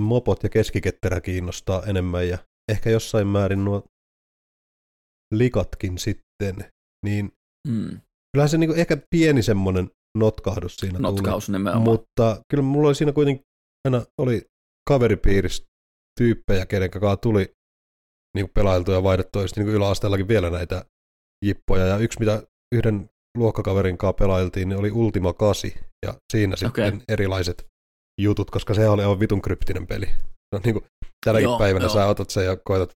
mopot ja keskiketterä kiinnostaa enemmän ja ehkä jossain määrin nuo likatkin sitten, niin Mm, kyllähän se niinku ehkä pieni semmoinen notkahdus siinä notkaus tuli. nimenomaan. Mutta kyllä mulla oli siinä kuitenkin aina oli kaveripiirissä tyyppejä, kenen kanssa tuli niin pelailtua ja vaihdettua just niin yläasteellakin vielä näitä jippoja. Ja yksi, mitä yhden luokkakaverin kanssa pelailtiin, niin oli Ultima 8. Ja siinä sitten Okei. erilaiset jutut, koska se oli aivan vitun kryptinen peli. No, niin kuin tänäkin Joo, päivänä joo. sä otat sen ja koetat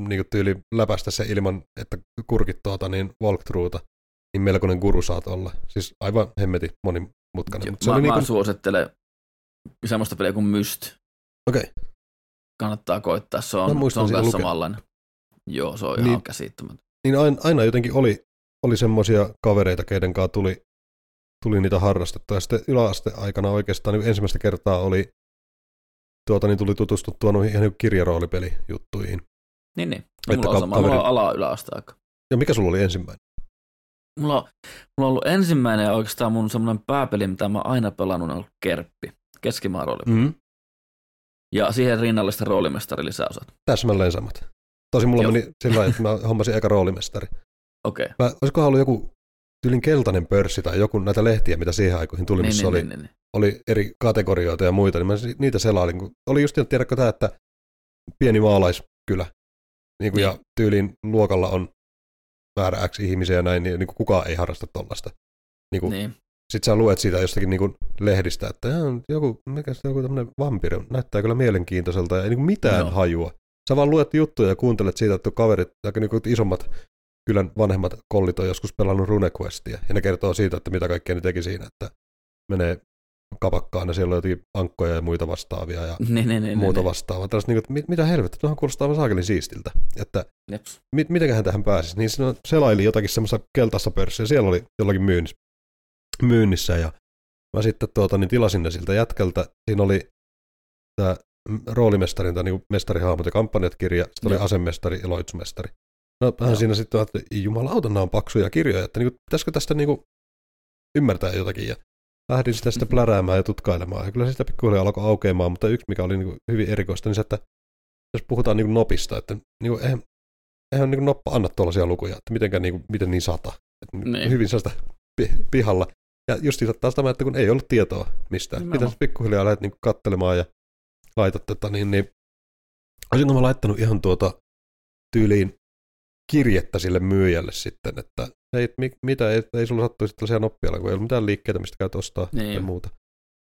niin kuin tyyli läpäistä se ilman, että kurkit tuota niin walkthroughta, niin melkoinen guru saat olla. Siis aivan hemmeti monimutkainen. Joo, Mutta se mä, oli mä niin kuin, suosittelen semmoista peliä kuin Myst. okei, Kannattaa koittaa, se on, se on myös samanlainen. Joo, se on Niin. ihan käsittämätön. niin aina, aina jotenkin oli, oli semmoisia kavereita, keiden kanssa tuli, tuli niitä harrastettua. Ja sitten yläaste aikana oikeastaan niin ensimmäistä kertaa oli, tuota, niin tuli tutustuttua noihin ihan niin kirjaroolipelijuttuihin. Niin, niin. Että Mulla on sama. Mulla on ala yläasteaika. Ja mikä sulla oli ensimmäinen? Mulla, mulla on ollut ensimmäinen ja oikeastaan mun semmoinen pääpeli, mitä mä aina pelannut, on ollut Kerppi. Keskimaan rooli. Mm. Ja siihen rinnalle sitten roolimestari lisäosat. Täsmälleen samat. Tosi mulla Joo. meni sillä lailla, että mä hommasin eka roolimestari. Okei. Okay. Mä, olisikohan ollut joku tyylin keltainen pörssi tai joku näitä lehtiä, mitä siihen aikoihin tuli, Niin, missä niin, oli, niin, oli eri kategorioita ja muita, niin mä niitä selailin. kun- Oli just, tiedätkö tämä, että pieni maalaiskylä, niin kuin, ja tyyliin luokalla on määrä X ihmisiä ja näin, niin, niin kuin kukaan ei harrasta tollasta. Niin kuin, niin. Sitten sä luet siitä jostakin niin kuin lehdistä, että "Jaa, joku, mikä se on, joku tämmöinen vampyyri, näyttää kyllä mielenkiintoiselta ja ei niin kuin mitään Joo. hajua. Sä vaan luet juttuja ja kuuntelet siitä, että kaverit, aika niin kuin isommat kylän vanhemmat kollit on joskus pelannut RuneQuestia, ja ne kertoo siitä, että mitä kaikkea ne teki siinä, että menee kapakkaan ja siellä on jotain ankkoja ja muita vastaavia ja Niin, niin, niin, muuta niin, vastaavaa. Tällaista, niin kuin, mitä helvettä, tuohon kuulostaa aivan saakelin siistiltä. Että Jeps. mit, mitenköhän tähän pääsisi. Niin siinä selaili jotakin semmoista keltaista pörssiä, siellä oli jollakin myynnissä, myynnissä ja mä sitten tuota, niin tilasin ne siltä jätkältä. Siinä oli tämä roolimestarin tai niin mestarihahmot ja kampanjat kirja, sitten oli asemestari ja loitsumestari. No hän Joo. siinä sitten että jumalauta, nämä on paksuja kirjoja, että niin kuin, pitäisikö tästä niin kuin, ymmärtää jotakin. Ja lähdin sitä sitten pläräämään ja tutkailemaan. Ja kyllä sitä pikkuhiljaa alkoi aukeamaan, mutta yksi mikä oli niin kuin, hyvin erikoista, niin se, että jos puhutaan niin kuin nopista, että niin kuin, eihän, eihän niin kuin noppa anna tuollaisia lukuja, että mitenkään, niin kuin, miten niin sata. Että, niin. Niin. Hyvin sellaista pi- pihalla. Ja just taas tämä, että kun ei ollut tietoa mistään. Nimenomaan. Pitäisi pikkuhiljaa lähdet niin kattelemaan ja laitat tota, niin, niin olisinko mä laittanut ihan tuota tyyliin kirjettä sille myyjälle sitten, että hei, mi, mitä, ei, ei sulla sattuisi tällaisia noppialla, kun ei ollut mitään liikkeitä, mistä käyt ostaa Niin. tai muuta.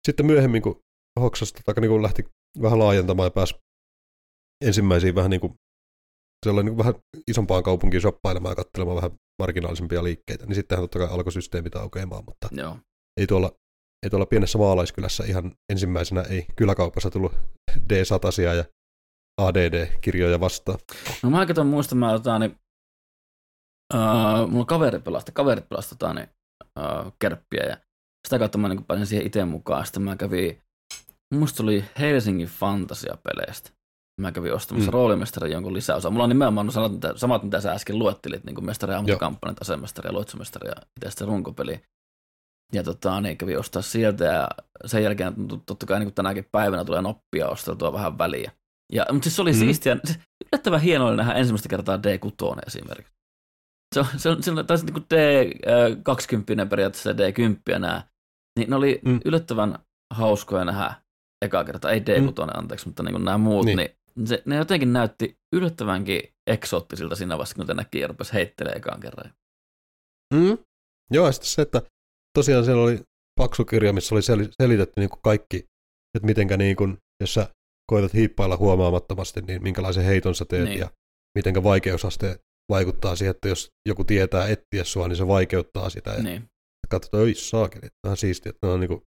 Sitten myöhemmin, kun hoksasta tai niin kuin lähti vähän laajentamaan ja pääsi ensimmäisiin vähän niin kuin sellainen niin kuin vähän isompaan kaupunkiin shoppailemaan ja katselemaan vähän marginaalisempia liikkeitä, niin sittenhän totta kai alkoi systeemit aukeamaan, mutta Joo. ei tuolla, ei tuolla pienessä maalaiskylässä ihan ensimmäisenä ei kyläkaupassa tullut D-satasia ja ADD-kirjoja vastaan. No mä katson muista, mä otan, niin, uh, mulla kaveri pelasta, kaverit pelasta tota, niin, uh, kerppiä ja sitä kautta mä niin pääsin siihen itse mukaan. Sitten mä kävin musta tuli Helsingin Fantasia-peleistä. Mä kävin ostamassa Mm. roolimestarin jonkun lisäosa. Mulla on nimenomaan nuo sanat, mitä, samat, mitä sä äsken luettelit, niin kuin mestari, ammattikampanjat, asemestari ja loitsumestari ja itse sitten runkopeli. Ja tota, niin kävin ostaa sieltä ja sen jälkeen t- totta kai niin kuin tänäkin päivänä tulee noppia osteltua vähän väliä. Ja, mutta siis se oli Mm. siistiä, se yllättävän hienoa oli nähdä ensimmäistä kertaa D6 esimerkiksi. Se on, se on, se on taisi niin kuin D20 periaatteessa ja D10 nämä. Niin ne oli Mm. yllättävän hauskoja nähdä eka kerta, ei D6 mm. anteeksi, mutta niin kuin nämä muut, Niin. niin, se, ne jotenkin näytti yllättävänkin eksoottisilta siinä vaiheessa, kun ne näki ja rupesi heittelee ekaan kerran. Mm. Joo, ja sitten se, että tosiaan siellä oli paksu kirja, missä oli sel- selitetty niin kuin kaikki, että mitenkä niin kuin, jos sä koetat hiippailla huomaamattomasti, niin minkälaisen heiton sä teet Niin. ja mitenkä vaikeusaste vaikuttaa siihen, että jos joku tietää etsiä sua, niin se vaikeuttaa sitä. Ja Niin. katsotaan, oi saakeli, että on siistiä, että ne on niin kuin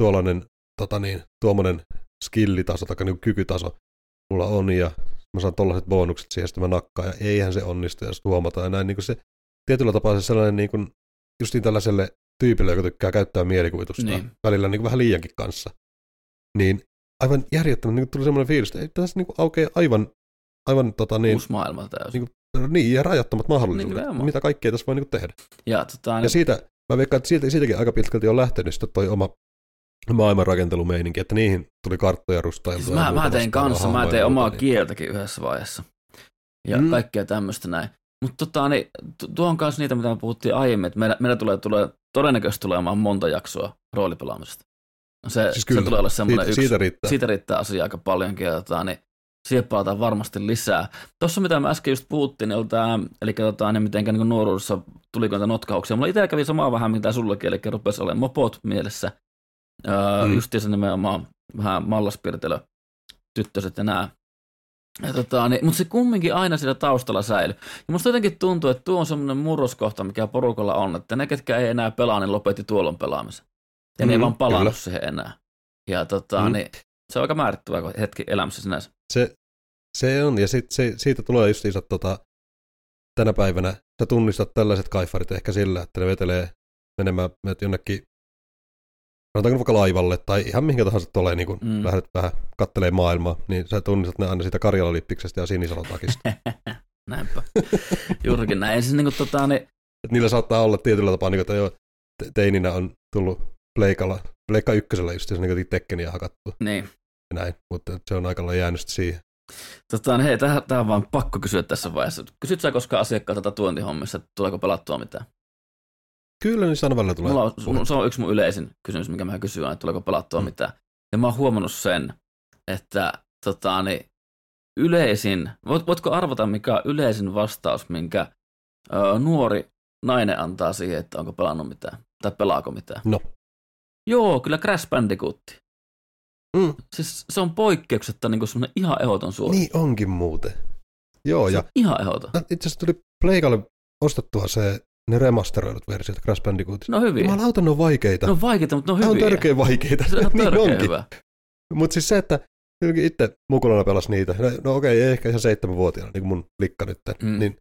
tuollainen, tota niin, tuommoinen skillitaso tai niin kykytaso mulla on ja mä saan tollaiset bonukset siihen, sitten mä nakkaan ja eihän se onnistu ja sitten huomataan ja näin niin se tietyllä tapaa se sellainen niin kuin, justiin tällaiselle tyypille, joka tykkää käyttää mielikuvitusta Niin. välillä niin kuin vähän liiankin kanssa, niin aivan järjettömän niin kuin tuli semmoinen fiilis, että ei tässä niin aukeaa aivan, aivan tota niin, Uusi maailma täysin. Niin niin ja rajattomat mahdollisuudet, Niin, mitä kaikkea tässä voi niin kuin tehdä. Ja, tota, Ja siitä, mä veikkaan, että siitä, siitäkin aika pitkälti on lähtenyt sitten toi oma maailmanrakentelumeininki, että niihin tuli karttoja rustailtua. Siis mä, mä tein kanssa, mä tein omaa niin- kieltäkin yhdessä vaiheessa. Ja Mm. kaikkea tämmöistä näin. Mutta tota, niin, tu- tuo on myös niitä, mitä me puhuttiin aiemmin, että meillä, meillä tulee, tulee todennäköisesti tulemaan monta jaksoa roolipelaamisesta. Se, Siis se kyllä. tulee olla semmoinen siitä, yksi, siitä riittää. siitä riittää asiaa aika paljonkin, tota, niin siihen palataan varmasti lisää. Tuossa mitä mä äsken just puhuttiin, niin tää, eli tota, niin mitenkä niin nuoruudessa tuliko niitä notkauksia. Mulla itse kävi samaa vähän, mitä sullekin, eli rupesi olemaan mopot mielessä. Öö, Mm. Justiinsa nimenomaan vähän mallaspirtelö, tyttöset ja nää. Ja tota, niin, mutta se kumminkin aina siellä taustalla säilyy. Ja musta jotenkin tuntuu, että tuo on semmoinen murroskohta, mikä porukalla on, että ne, ketkä ei enää pelaa, niin lopetti tuolon pelaamisen. Ja ne ei Mm, vaan palannut kyllä. siihen enää. Ja tota, Mm. mm. niin, se on aika määrittävä hetki elämässä sinänsä. Se, se on, ja sit se, siitä tulee justiinsa tota, tänä päivänä, sä tunnistat tällaiset kaifarit ehkä sillä, että ne vetelee menemään menet jonnekin, sanotaanko vaikka laivalle, tai ihan mihinkä tahansa tulee, niin kun mm. Mm. lähdet vähän kattelee maailmaa, niin sä tunnistat ne aina siitä Karjala-lippiksestä ja sinisalotakista. Näinpä. Juurikin näin. Siis niin kuin, tota, niin, Et niillä saattaa olla tietyllä tapaa, niin kuin, että joo, te- teininä on tullut pleikalla, pleikka ykkösellä just se niin tekkeniä hakattu niin. ja näin, mutta se on aika lailla jäänyt siihen. Tota, niin hei, tähän, tähän on vaan pakko kysyä tässä vaiheessa. Kysyt sä koskaan asiakkaalta tatuointihommissa, että tuleeko pelattua mitään? Kyllä, niin välillä tulee. Mulla on, se on yksi mun yleisin kysymys, mikä mä kysyn, että tuleeko pelattua mm. mitään. Ja mä oon huomannut sen, että tota, niin, yleisin, voit, voitko arvata, mikä on yleisin vastaus, minkä ö, nuori nainen antaa siihen, että onko pelannut mitään, tai pelaako mitään? No. Joo, kyllä Crash Bandicoot. Mm. Siis se on poikkeuksetta niin semmoinen ihan ehdoton suosikki. Niin onkin muuten. Joo, Se ja ihan ehdoton. itse asiassa tuli Pleikalle ostettua se, ne remasteroidut versiot Crash Bandicootista. No hyviä. Jumalauta, ne on vaikeita. Ne on vaikeita, mutta ne on ne on hyviä. törkeä vaikeita. Se on niin törkeä onkin. hyvä. Mutta siis se, että itse mukulana pelasi niitä. No, no okei, ei ehkä ihan seitsemänvuotiaana, niin kuin mun likka nyt. Mm. Niin,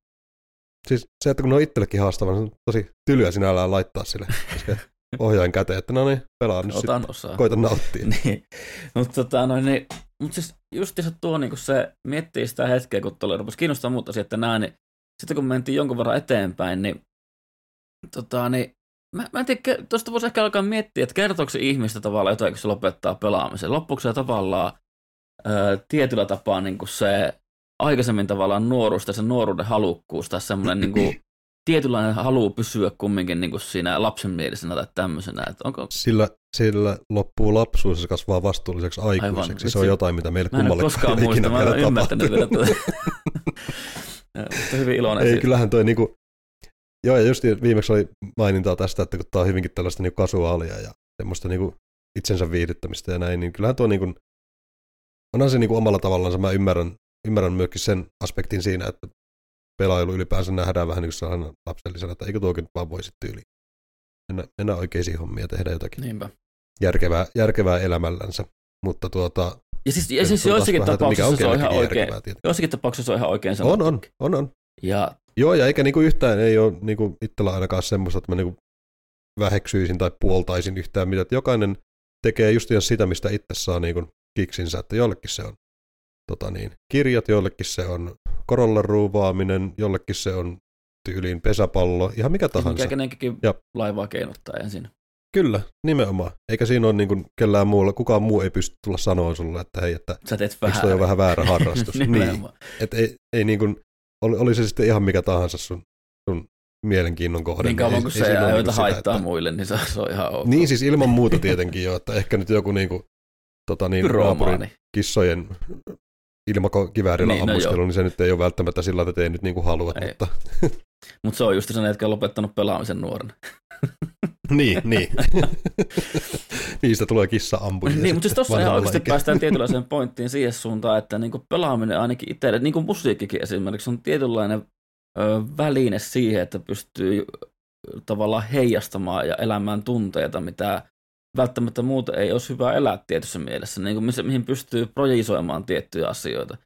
siis se, että kun ne on itsellekin haastava, niin se on tosi tylyä sinällään laittaa sille koska ohjaajan käteen, että no niin, pelaa nyt sitten. Osaa. Koita nauttia. niin. Mutta tota, no, niin, mut siis just se tuo, niin kun se miettii sitä hetkeä, kun tuolla rupesi kiinnostaa muuta asiaa, että näin, niin sitten kun mentiin jonkun verran eteenpäin, niin, tota, niin mä, mä en tiedä, tuosta voisi ehkä alkaa miettiä, että kertooko se ihmistä tavallaan jotain, kun se lopettaa pelaamisen. Loppuuko se tavallaan ö, tietyllä tapaa niin kuin se aikaisemmin tavallaan nuoruus tai se nuoruuden halukkuus tai semmoinen niin kuin, tietynlainen halu pysyä kumminkin niin kuin siinä lapsenmielisenä tai tämmöisenä. Että onko, Sillä, sillä loppuu lapsuus ja se kasvaa vastuulliseksi aikuiseksi. Aivan. Se on Vitsi. jotain, mitä meille Mä en ole kummalle koskaan muista, mä en ole ymmärtänyt vielä tätä. Joo, Mutta hyvin iloinen Ei, siitä. kyllähän toi niinku, joo ja just viimeksi oli mainintaa tästä, että kun tää on hyvinkin tällaista niinku kasuaalia ja semmoista niinku itsensä viihdyttämistä ja näin, niin kyllähän tuo niinku, onhan se niinku omalla tavallaan, mä ymmärrän, ymmärrän myöskin sen aspektin siinä, että pelailu ylipäänsä nähdään vähän niin kuin lapsellisena, että eikö tuokin vaan voisi tyyli mennä, mennä oikeisiin hommiin ja tehdä jotakin Niinpä. järkevää, järkevää elämällänsä. Mutta tuota, Ja siis, ja siis on joissakin vähän, mikä tapauksissa se on ihan oikein. Joissakin tapauksissa on ihan oikein On, sanottu. on, on, on. Ja Joo, ja eikä niinku yhtään, ei ole niinku itsellä ainakaan semmoista, että mä niinku väheksyisin tai puoltaisin yhtään mitä. Että jokainen tekee just sitä, mistä itse saa niin kuin kiksinsä, että jollekin se on tota niin, kirjat, jollekin se on korollan ruuvaaminen, jollekin se on tyyliin pesäpallo, ihan mikä tahansa. Mikä kenenkin ja. laivaa keinuttaa ensin. Kyllä, nimenomaan. Eikä siinä ole niin kuin kellään muulla, kukaan muu ei pysty tulla sanoa sulle, että hei, että Sä teet vähän. Eikö vähän väärä harrastus? niin. Et ei, ei niin kuin, oli, oli se sitten ihan mikä tahansa sun, sun mielenkiinnon kohde. Niin kauan kuin se ei aiheuta niin haittaa että... muille, niin se, se on ihan ok. Niin siis ilman muuta tietenkin jo, että ehkä nyt joku niin kuin, tota niin, naapurin kissojen ilmakiväärillä niin, no ammustelu, no niin se nyt ei ole välttämättä sillä, että ei nyt niin kuin halua. Ei. Mutta Mutta se on just se, jotka on lopettanut pelaamisen nuorena. niin, niin. Niistä tulee kissa ampuja. Niin, mutta siis tuossa ihan oikeasti päästään tietynlaiseen pointtiin siihen suuntaan, että niinku pelaaminen ainakin itselle, niin kuin musiikkikin esimerkiksi, on tietynlainen ö, väline siihen, että pystyy tavallaan heijastamaan ja elämään tunteita, mitä välttämättä muuta ei olisi hyvä elää tietyssä mielessä, niin kuin mihin pystyy projisoimaan tiettyjä asioita.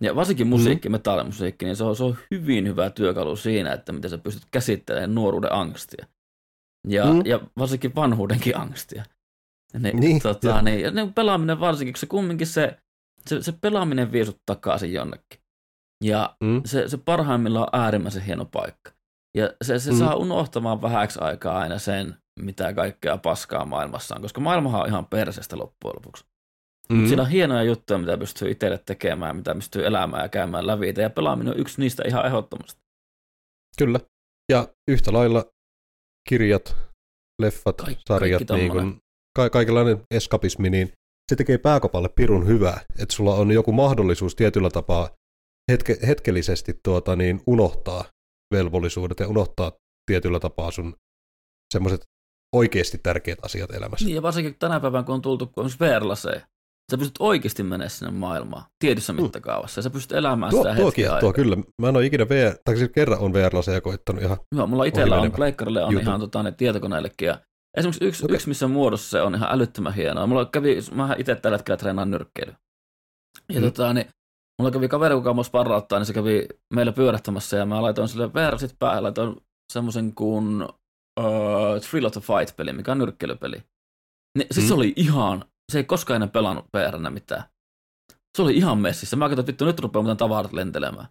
Ja varsinkin mm. musiikki, mm. metallimusiikki, niin se on, se on hyvin hyvä työkalu siinä, että miten sä pystyt käsittelemään nuoruuden angstia. Ja, mm. ja varsinkin vanhuudenkin angstia. Niin, niin, tota, ja. niin, ja niin pelaaminen varsinkin, kun se kumminkin se, se, se pelaaminen vie sut takaisin jonnekin. Ja mm. se, se parhaimmillaan on äärimmäisen hieno paikka. Ja se, se mm. saa unohtamaan vähäksi aikaa aina sen, mitä kaikkea paskaa maailmassa on, koska maailmahan on ihan perseestä loppujen lopuksi. Mm. Mutta siinä on hienoja juttuja, mitä pystyy itselle tekemään, mitä pystyy elämään ja käymään läpi. Ja pelaaminen on yksi niistä ihan ehdottomasti. Kyllä. Ja yhtä lailla kirjat, leffat, Kaik, sarjat, niin kun, ka- kaikenlainen eskapismi, niin se tekee pääkopalle pirun hyvää, että sulla on joku mahdollisuus tietyllä tapaa hetke- hetkellisesti tuota, niin unohtaa velvollisuudet ja unohtaa tietyllä tapaa sun semmoiset oikeasti tärkeät asiat elämässä. Niin, ja varsinkin tänä päivänä, kun on tultu kun on Sä pystyt oikeasti menemään sinne maailmaan, tietyssä mm. mittakaavassa, ja sä pystyt elämään tuo, sitä tuo tuo kyllä. Mä en ole ikinä VR, tai siis kerran on VR-laseja koittanut ihan Joo, mulla itsellä on, pleikkarille on ihan tota, ne tietokoneellekin, ja esimerkiksi yksi, okay. yksi, missä muodossa se on ihan älyttömän hienoa. Mulla kävi, mä itse tällä hetkellä treenaan nyrkkeilyä. Ja mm. tota, niin, mulla kävi kaveri, kuka mua sparrauttaa, niin se kävi meillä pyörähtämässä, ja mä laitoin sille VR sit päälle, laitoin semmoisen kuin uh, Thrill of the Fight-peli, mikä on nyrkkeilypeli. Niin, siis mm. se oli ihan se ei koskaan ennen pelannut PRnä mitään. Se oli ihan messissä. Mä katsoin, että vittu nyt rupeaa muuten tavarat lentelemään.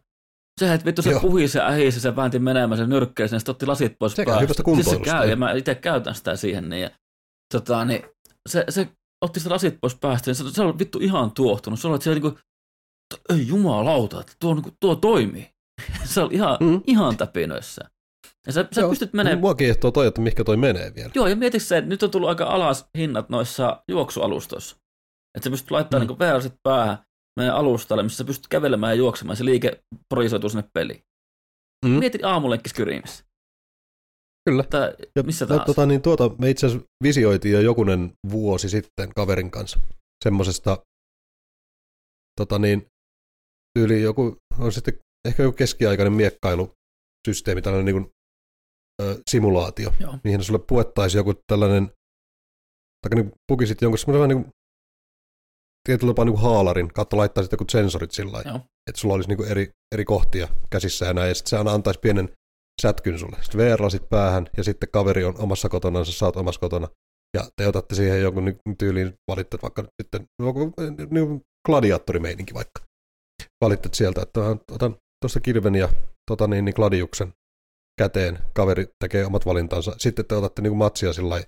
Se, että vittu se Joo. puhi se ähisi, se väänti menemään sen nyrkkeeseen, ja sitten otti lasit pois se päästä. Siis se käy, ja mä itse käytän sitä siihen. Niin, ja, tota, niin, se, se otti sitä lasit pois päästä, ja se, se oli vittu ihan tuohtunut. Se oli, että se oli niinku, ei jumalauta, että tuo, niinku, tuo toimii. se oli ihan, mm. ihan täpinöissä. Ja sä, sä pystyt menemään... Mua kiehtoo toi, että mihinkä toi menee vielä. Joo, ja mieti se, että nyt on tullut aika alas hinnat noissa juoksualustoissa. Että sä pystyt laittamaan mm. niin sit päähän meidän alustalle, missä sä pystyt kävelemään ja juoksemaan, ja se liike projisoituu sinne peliin. Mm. Mieti aamulenkki Skyriimissä. Kyllä. Tai ja, missä tahansa. Tota, niin tuota me itse asiassa visioitiin jo jokunen vuosi sitten kaverin kanssa semmoisesta tota niin, tyyli joku, on sitten ehkä joku keskiaikainen miekkailusysteemi, tällainen niin kuin simulaatio, Joo. mihin sulle puettaisiin joku tällainen, tai niin pukisit jonkun semmoisen niin tietyllä tapaa niin haalarin, kautta laittaisit joku sensorit sillä lailla, että sulla olisi niin eri, eri kohtia käsissä ja näin, ja sitten se aina antaisi pienen sätkyn sulle. Sitten VR-lasit päähän, ja sitten kaveri on omassa kotona, sä saat omassa kotona, ja te otatte siihen jonkun tyyliin, valitte vaikka sitten joku niin gladiaattorimeininki vaikka. Valittet sieltä, että otan tuosta kilven ja tota niin, niin gladiuksen käteen, kaveri tekee omat valintansa, sitten te otatte niin kuin matsia sillä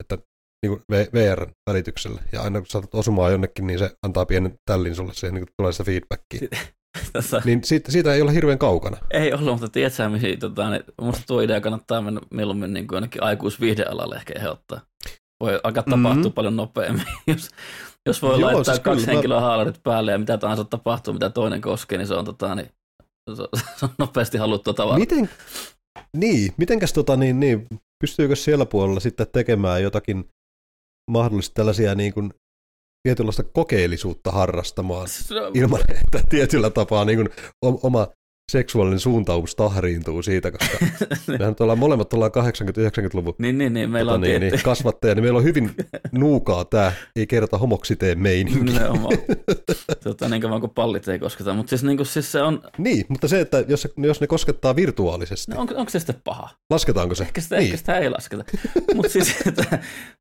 että niin kuin VR-välityksellä, ja aina kun saatat osumaan jonnekin, niin se antaa pienen tällin sulle, siihen niin tulee sitä feedbackia. Tässä... Niin siitä, siitä, ei ole hirveän kaukana. Ei ollut, mutta tiedätkö, mihin tota, niin, musta tuo idea kannattaa mennä mieluummin niin kuin jonnekin aikuisviihdealalle ehkä ehdottaa. Voi alkaa tapahtua mm-hmm. paljon nopeammin, jos, jos voi Joo, laittaa siis kaksi henkilöä mä... haalarit päälle ja mitä tahansa tapahtuu, mitä toinen koskee, niin se on, tota, niin, se on nopeasti haluttua tavaraa. Miten, niin, mitenkäs tota, niin, niin, pystyykö siellä puolella sitten tekemään jotakin mahdollisesti tällaisia niin kuin, tietynlaista kokeellisuutta harrastamaan ilman, että tietyllä tapaa niin kuin, oma seksuaalinen suuntaumus tahriintuu siitä, koska mehän ollaan molemmat ollaan 80-90-luvun niin, niin, niin, meillä tota, on niin, tietty. niin, kasvattaja, niin meillä on hyvin nuukaa tämä ei kerta homoksiteen meininki. Nimenomaan. tota, niin kauan kuin pallit ei kosketa. Mutta siis, niin kuin, siis se on, Niin, mutta se, että jos, jos ne koskettaa virtuaalisesti, no, onko, onko se sitten paha? lasketaanko se? Ehkä sitä, niin. ehkä sitä ei lasketa. Mutta siis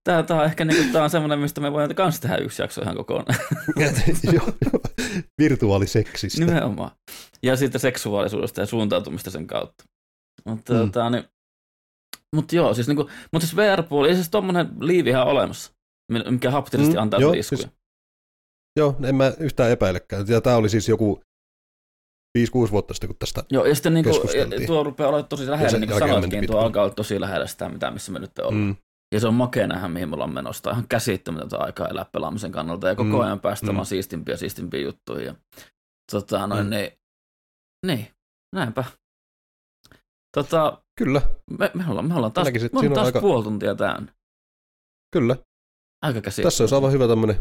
tämä, on ehkä niin kuin, tämä on semmoinen, mistä me voidaan kanssa tehdä yksi jakso ihan kokonaan. Joo, joo. Virtuaaliseksistä. Nimenomaan. Ja siitä seksuaalisuudesta ja suuntautumista sen kautta. Mutta Mm. tota, niin, mut joo, siis, niinku, mutta siis VR-puoli, ei siis tommonen liivihän olemassa, mikä haptisesti Mm, antaa joo, joo, iskuja. siis- Joo, en mä yhtään epäilekään. Ja tämä oli siis joku 5-6 vuotta sitten, kun tästä... Joo, ja sitten niinku, tuo rupeaa olemaan tosi lähellä, niin kuin sanoitkin, tuo alkaa olla tosi lähellä sitä, mitä missä me nyt ollaan. Mm, Ja se on makea nähdä, mihin me ollaan menossa. Ihan käsittämätöntä aikaa elää pelaamisen kannalta ja koko Mm, ajan päästä mm. siistimpiä ja siistimpiä juttuja. Ja, tota, noin, mm. niin, niin, näinpä. Tota, kyllä, me, me, ollaan, me ollaan taas, Näkisin, että me ollaan taas aika- puoli tuntia täynnä. kyllä. Aika käsi. Tässä olisi aivan hyvä tämmöinen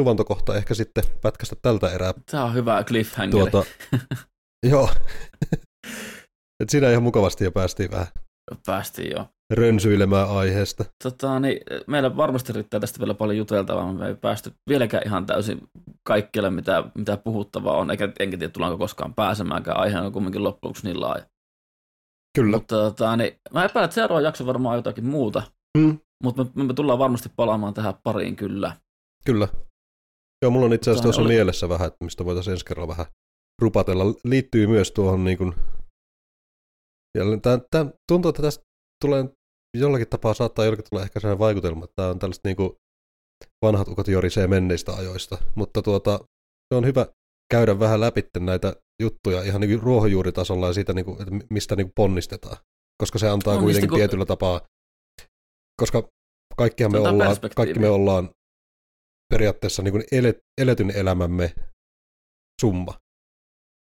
suvantokohta ehkä sitten pätkästä tältä erää. Tämä on hyvä cliffhanger. Tuota, joo. Et siinä ihan mukavasti jo päästiin vähän Päästiin jo. Rönsyilemään aiheesta. Tota, niin, meillä varmasti riittää tästä vielä paljon juteltavaa, mutta me ei päästy vieläkään ihan täysin kaikkialle, mitä, mitä puhuttavaa on, eikä enkä tiedä, tullaanko koskaan pääsemäänkään. Aihe on kumminkin loppujen lopuksi niin laaja. Kyllä. Mutta tota, niin, mä epäilen, että seuraava jakso varmaan jotakin muuta, Mm, mutta me, me, tullaan varmasti palaamaan tähän pariin kyllä. kyllä. Joo, mulla on itse asiassa Tota, tuossa oli- mielessä vähän, että mistä voitaisiin ensi kerralla vähän rupatella. Liittyy myös tuohon niin kuin, tää, tää, tuntuu, että tästä tulee jollakin tapaa saattaa jollakin tulla ehkä sellainen vaikutelma, että tämä on tällaista niin kuin vanhat ukot jorisee menneistä ajoista, mutta tuota, se on hyvä käydä vähän läpi näitä juttuja ihan niin ruohonjuuritasolla ja siitä, niin kuin, että mistä niin kuin ponnistetaan, koska se antaa On, kuitenkin kun- tietyllä tapaa, koska kaikkihan me ollaan, kaikki me ollaan periaatteessa niin kuin ele, eletyn elämämme summa.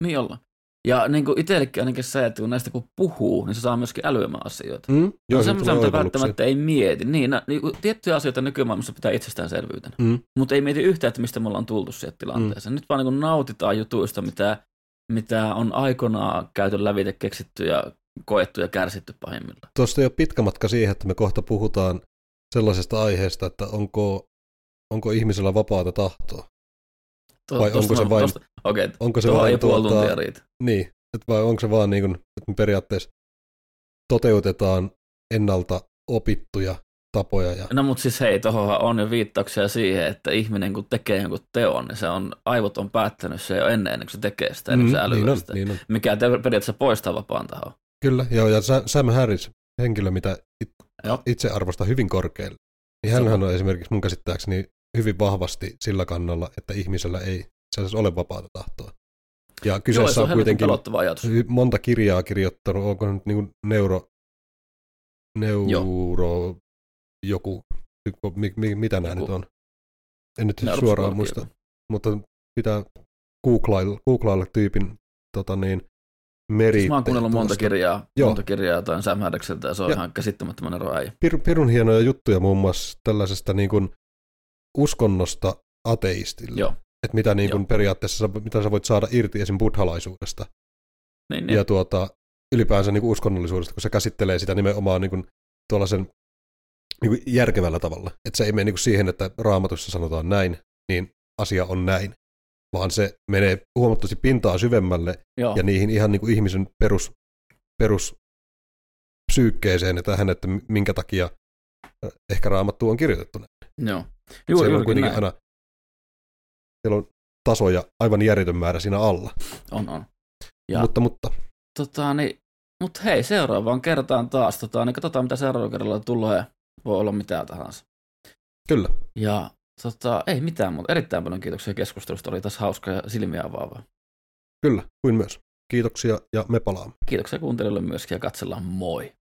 Niin ollaan. Ja niin kuin itsellekin ainakin se, että kun näistä kun puhuu, niin se saa myöskin älyämään asioita. Mm? Joo, on semmoisia, mitä välttämättä ei mieti. Niin, na, niin kuin tiettyjä asioita nykymaailmassa pitää itsestäänselvyytenä. Mm. Mutta ei mieti yhtään, että mistä me ollaan tultu siihen tilanteeseen. Nyt vaan niin kuin nautitaan jutuista, mitä, mitä on aikanaan käyty lävite, keksitty ja koettu ja kärsitty pahimmillaan. Tuosta ei ole pitkä matka siihen, että me kohta puhutaan sellaisesta aiheesta, että onko, onko ihmisellä vapaata tahtoa. To, Vai onko se vain- Okei, Onko se vain ei puoli tuota- tuntia riitä. Niin, että vai onko se vaan niin kuin, että me periaatteessa toteutetaan ennalta opittuja tapoja. Ja, No mutta siis hei, tuohonhan on jo viittauksia siihen, että ihminen kun tekee jonkun teon, niin se on, aivot on päättänyt se jo ennen, ennen kuin se tekee sitä, ennen kuin se älyää niin on, sitä. niin on. Mikä te- periaatteessa poistaa vapaan tahon. Kyllä, joo, ja Sa- Sam Harris, henkilö, mitä it, Joo. itse arvosta hyvin korkealle, niin hänhän on esimerkiksi mun käsittääkseni hyvin vahvasti sillä kannalla, että ihmisellä ei itse ole vapaata tahtoa. Ja Joo, kyseessä se on on kuitenkin ajatus. monta kirjaa kirjoittanut, onko nyt niin neuro, neuro joku, mi, mi, mitä nämä Joku nyt on? En nyt suoraan muista, mutta pitää googlailla, googlailla tyypin tota niin, meri. Siis mä oon kuunnellut monta kirjaa, Joo. monta kirjaa jotain Sam Harrikselta ja se on Ja- ihan käsittämättömän ero äijä. Pir, pirun hienoja juttuja muun muassa tällaisesta niin kuin uskonnosta ateistille. Joo. Että mitä niin kuin periaatteessa, mitä sä voit saada irti esim. buddhalaisuudesta. Niin, Ja niin. tuota, ylipäänsä niin kuin uskonnollisuudesta, kun se käsittelee sitä nimenomaan niin kuin tuollaisen niin kuin järkevällä tavalla. Että se ei mene niin kuin siihen, että raamatussa sanotaan näin, niin asia on näin, vaan se menee huomattavasti pintaa syvemmälle Joo. ja niihin ihan niin kuin ihmisen perus, perus psyykkeeseen, että tähän, että minkä takia ehkä raamattu on kirjoitettu Joo. Juuri, siellä on kuitenkin näin. aina siellä on tasoja aivan järjetön määrä siinä alla. On, on. Ja, Mutta, mutta tota, niin, mut hei, seuraavaan kertaan taas. Tota, niin katsotaan, mitä seuraavalla kerralla tulee. Voi olla mitä tahansa. kyllä. Ja tota, ei mitään muuta. Erittäin paljon kiitoksia keskustelusta. Oli tässä hauska ja silmiä avaavaa. Kyllä, kuin myös. Kiitoksia ja me palaamme. Kiitoksia kuuntelijoille myöskin ja katsellaan moi.